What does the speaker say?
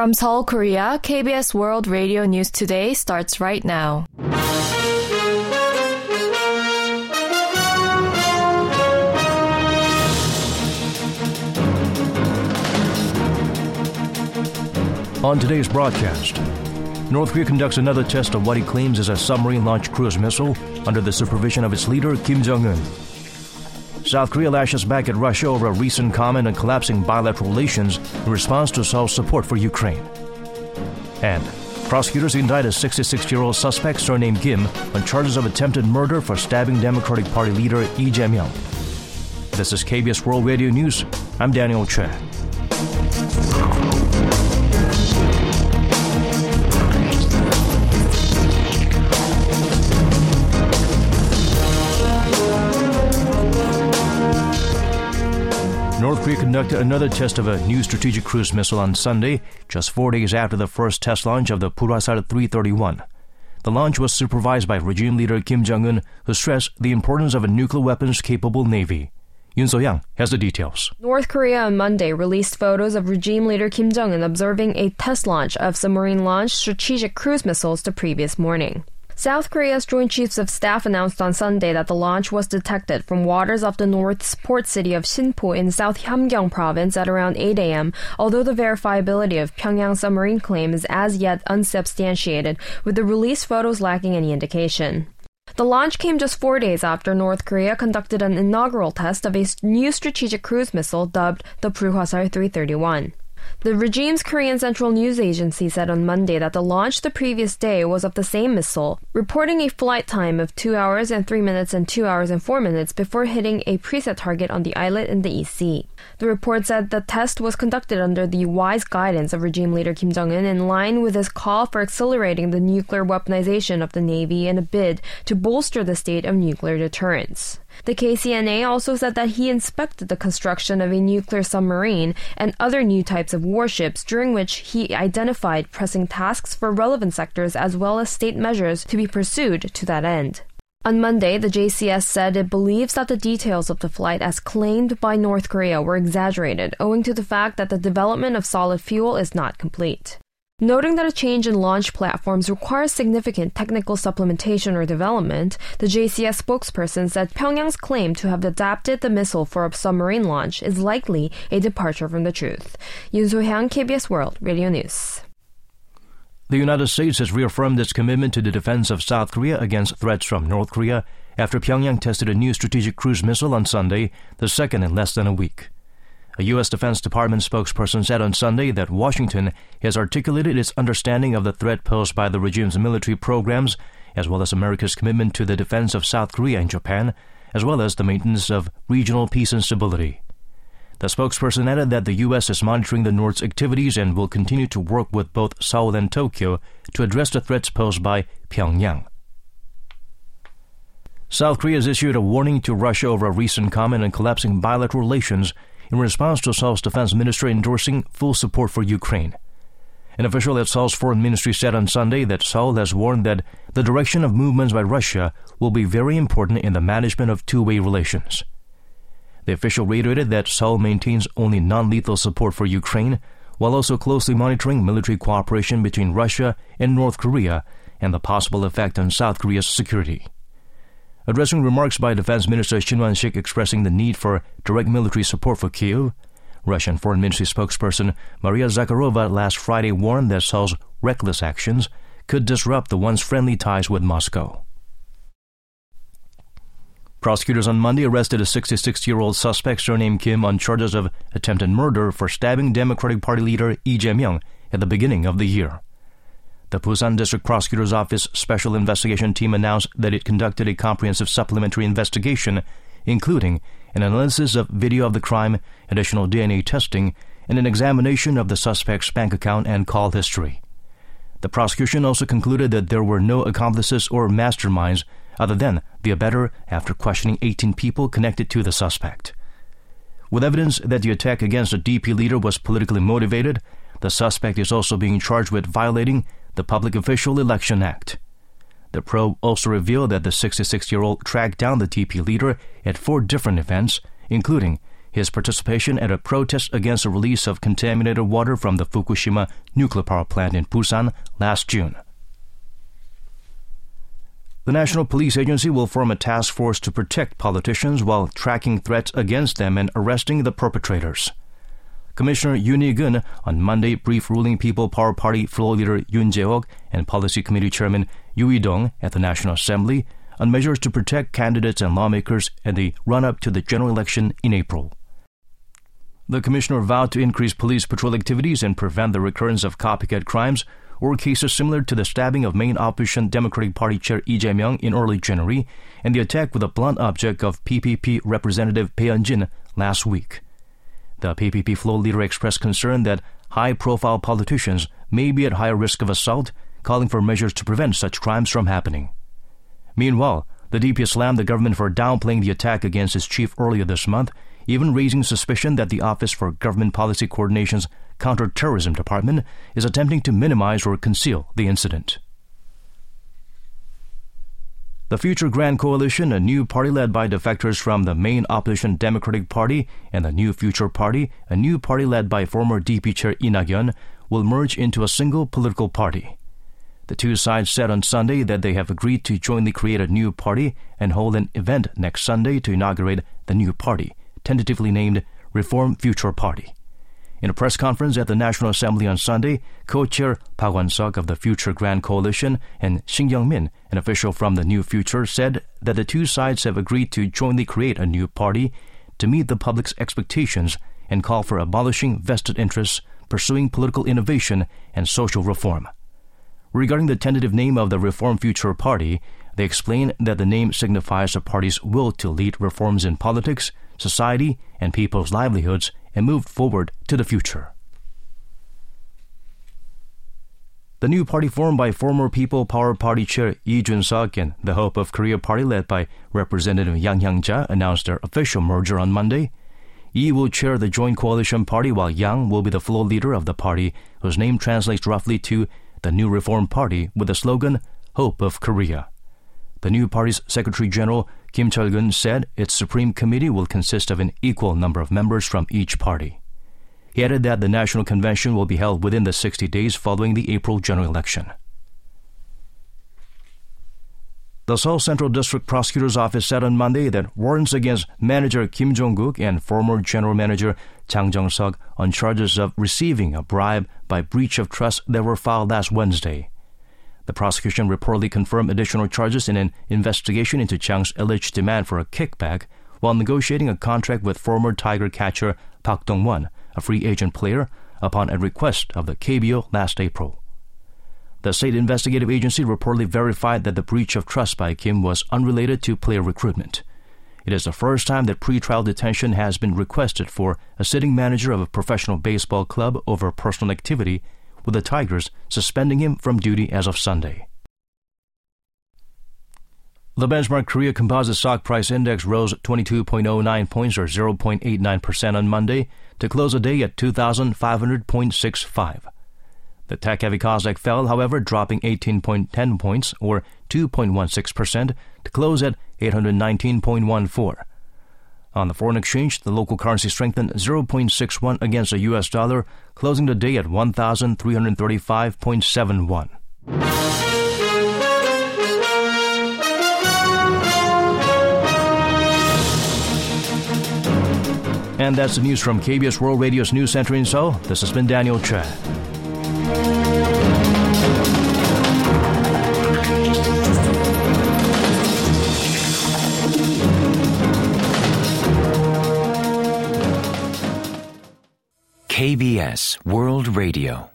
From Seoul, Korea, KBS World Radio News Today starts right now. On today's broadcast, North Korea conducts another test of what he claims is a submarine launched cruise missile under the supervision of its leader, Kim Jong un. South Korea lashes back at Russia over a recent comment on collapsing bilateral relations in response to Seoul's support for Ukraine. And prosecutors indict a 66 year old suspect surnamed Kim on charges of attempted murder for stabbing Democratic Party leader Lee Jae-myung. This is KBS World Radio News. I'm Daniel Che. Korea conducted another test of a new strategic cruise missile on Sunday, just four days after the first test launch of the Pulhwasal 331. The launch was supervised by regime leader Kim Jong un, who stressed the importance of a nuclear weapons capable navy. Yun So Young has the details. North Korea on Monday released photos of regime leader Kim Jong un observing a test launch of submarine launched strategic cruise missiles the previous morning. South Korea's Joint Chiefs of Staff announced on Sunday that the launch was detected from waters off the North's port city of Sinpo in South Hamgyong province at around 8 a.m., although the verifiability of Pyongyang's submarine claim is as yet unsubstantiated, with the released photos lacking any indication. The launch came just four days after North Korea conducted an inaugural test of a new strategic cruise missile dubbed the Pulhwasal 331. The regime's Korean Central News Agency said on Monday that the launch the previous day was of the same missile, reporting a flight time of 2 hours and 3 minutes and 2 hours and 4 minutes before hitting a preset target on the islet in the East Sea. The report said the test was conducted under the wise guidance of regime leader Kim Jong un in line with his call for accelerating the nuclear weaponization of the Navy in a bid to bolster the state of nuclear deterrence. The KCNA also said that he inspected the construction of a nuclear submarine and other new types of warships, during which he identified pressing tasks for relevant sectors as well as state measures to be pursued to that end. On Monday, the JCS said it believes that the details of the flight as claimed by North Korea were exaggerated, owing to the fact that the development of solid fuel is not complete. Noting that a change in launch platforms requires significant technical supplementation or development, the JCS spokesperson said Pyongyang's claim to have adapted the missile for a submarine launch is likely a departure from the truth. Yoon So-hyang, KBS World Radio News. The United States has reaffirmed its commitment to the defense of South Korea against threats from North Korea after Pyongyang tested a new strategic cruise missile on Sunday, the second in less than a week. A U.S. Defense Department spokesperson said on Sunday that Washington has articulated its understanding of the threat posed by the regime's military programs, as well as America's commitment to the defense of South Korea and Japan, as well as the maintenance of regional peace and stability. The spokesperson added that the U.S. is monitoring the North's activities and will continue to work with both Seoul and Tokyo to address the threats posed by Pyongyang. South Korea has issued a warning to Russia over a recent comment on collapsing bilateral relations in response to Seoul's defense ministry endorsing full support for Ukraine. An official at Seoul's foreign ministry said on Sunday that Seoul has warned that the direction of movements by Russia will be very important in the management of two way relations. The official reiterated that Seoul maintains only non lethal support for Ukraine, while also closely monitoring military cooperation between Russia and North Korea and the possible effect on South Korea's security. Addressing remarks by Defense Minister Shin Won-sik expressing the need for direct military support for Kiev, Russian Foreign Ministry spokesperson Maria Zakharova last Friday warned that Seoul's reckless actions could disrupt the once friendly ties with Moscow. Prosecutors on Monday arrested a 66 year old suspect surnamed Kim on charges of attempted murder for stabbing Democratic Party leader Lee Jae-myung at the beginning of the year. The Busan District Prosecutor's Office Special Investigation Team announced that it conducted a comprehensive supplementary investigation, including an analysis of video of the crime, additional DNA testing, and an examination of the suspect's bank account and call history. The prosecution also concluded that there were no accomplices or masterminds other than the abettor after questioning 18 people connected to the suspect. With evidence that the attack against a DP leader was politically motivated, the suspect is also being charged with violating the Public Official Election Act. The probe also revealed that the 66 year old tracked down the DP leader at four different events, including his participation at a protest against the release of contaminated water from the Fukushima nuclear power plant in Busan last June. The National Police Agency will form a task force to protect politicians while tracking threats against them and arresting the perpetrators. Commissioner Yoon Hee-gun on Monday briefed ruling People Power Party floor leader Yoon Jae-ok and Policy Committee Chairman Yoo Hee-dong at the National Assembly on measures to protect candidates and lawmakers in the run-up to the general election in April. The commissioner vowed to increase police patrol activities and prevent the recurrence of copycat crimes or cases similar to the stabbing of main opposition Democratic Party chair Lee Jae-myung in early January and the attack with a blunt object of PPP representative Bae Yeon-jin last week. The PPP floor leader expressed concern that high-profile politicians may be at higher risk of assault, calling for measures to prevent such crimes from happening. Meanwhile, the DP slammed the government for downplaying the attack against its chief earlier this month, even raising suspicion that the Office for Government Policy Coordination's Counterterrorism Department is attempting to minimize or conceal the incident. The Future Grand Coalition, a new party led by defectors from the main opposition Democratic Party, and the New Future Party, a new party led by former DP chair Lee Nak-yeon, will merge into a single political party. The two sides said on Sunday that they have agreed to jointly create a new party and hold an event next Sunday to inaugurate the new party, tentatively named Reform Future Party. In a press conference at the National Assembly on Sunday, co-chair Park Won-suk of the Future Grand Coalition and Shin Young-min, an official from the New Future, said that the two sides have agreed to jointly create a new party to meet the public's expectations and call for abolishing vested interests, pursuing political innovation and social reform. Regarding the tentative name of the Reform Future Party, they explain that the name signifies the party's will to lead reforms in politics, society, and people's livelihoods and moved forward to the future. The new party formed by former People Power Party chair Lee Jun-suk and the Hope of Korea party led by Representative Yang Hyang-ja announced their official merger on Monday. Lee will chair the joint coalition party while Yang will be the floor leader of the party, whose name translates roughly to the New Reform Party with the slogan Hope of Korea. The new party's Secretary General Kim Chol-gun said its Supreme Committee will consist of an equal number of members from each party. He added that the National Convention will be held within the 60 days following the April general election. The Seoul Central District Prosecutor's Office said on Monday that warrants against manager Kim Jong-guk and former general manager Chang Jong-suk on charges of receiving a bribe by breach of trust that were filed last Wednesday. The prosecution reportedly confirmed additional charges in an investigation into Chang's alleged demand for a kickback while negotiating a contract with former Tiger catcher Park Dong-won, a free agent player, upon a request of the KBO last April. The state investigative agency reportedly verified that the breach of trust by Kim was unrelated to player recruitment. It is the first time that pretrial detention has been requested for a sitting manager of a professional baseball club over personal activity with the Tigers suspending him from duty as of Sunday. The benchmark Korea Composite Stock Price Index rose 22.09 points or 0.89% on Monday to close the day at 2,500.65. The tech-heavy Kosdaq fell, however, dropping 18.10 points or 2.16% to close at 819.14. On the foreign exchange, the local currency strengthened 0.61 against the US dollar, closing the day at 1,335.71. And that's the news from KBS World Radio's News Center in Seoul. This has been Daniel Chad. KBS World Radio.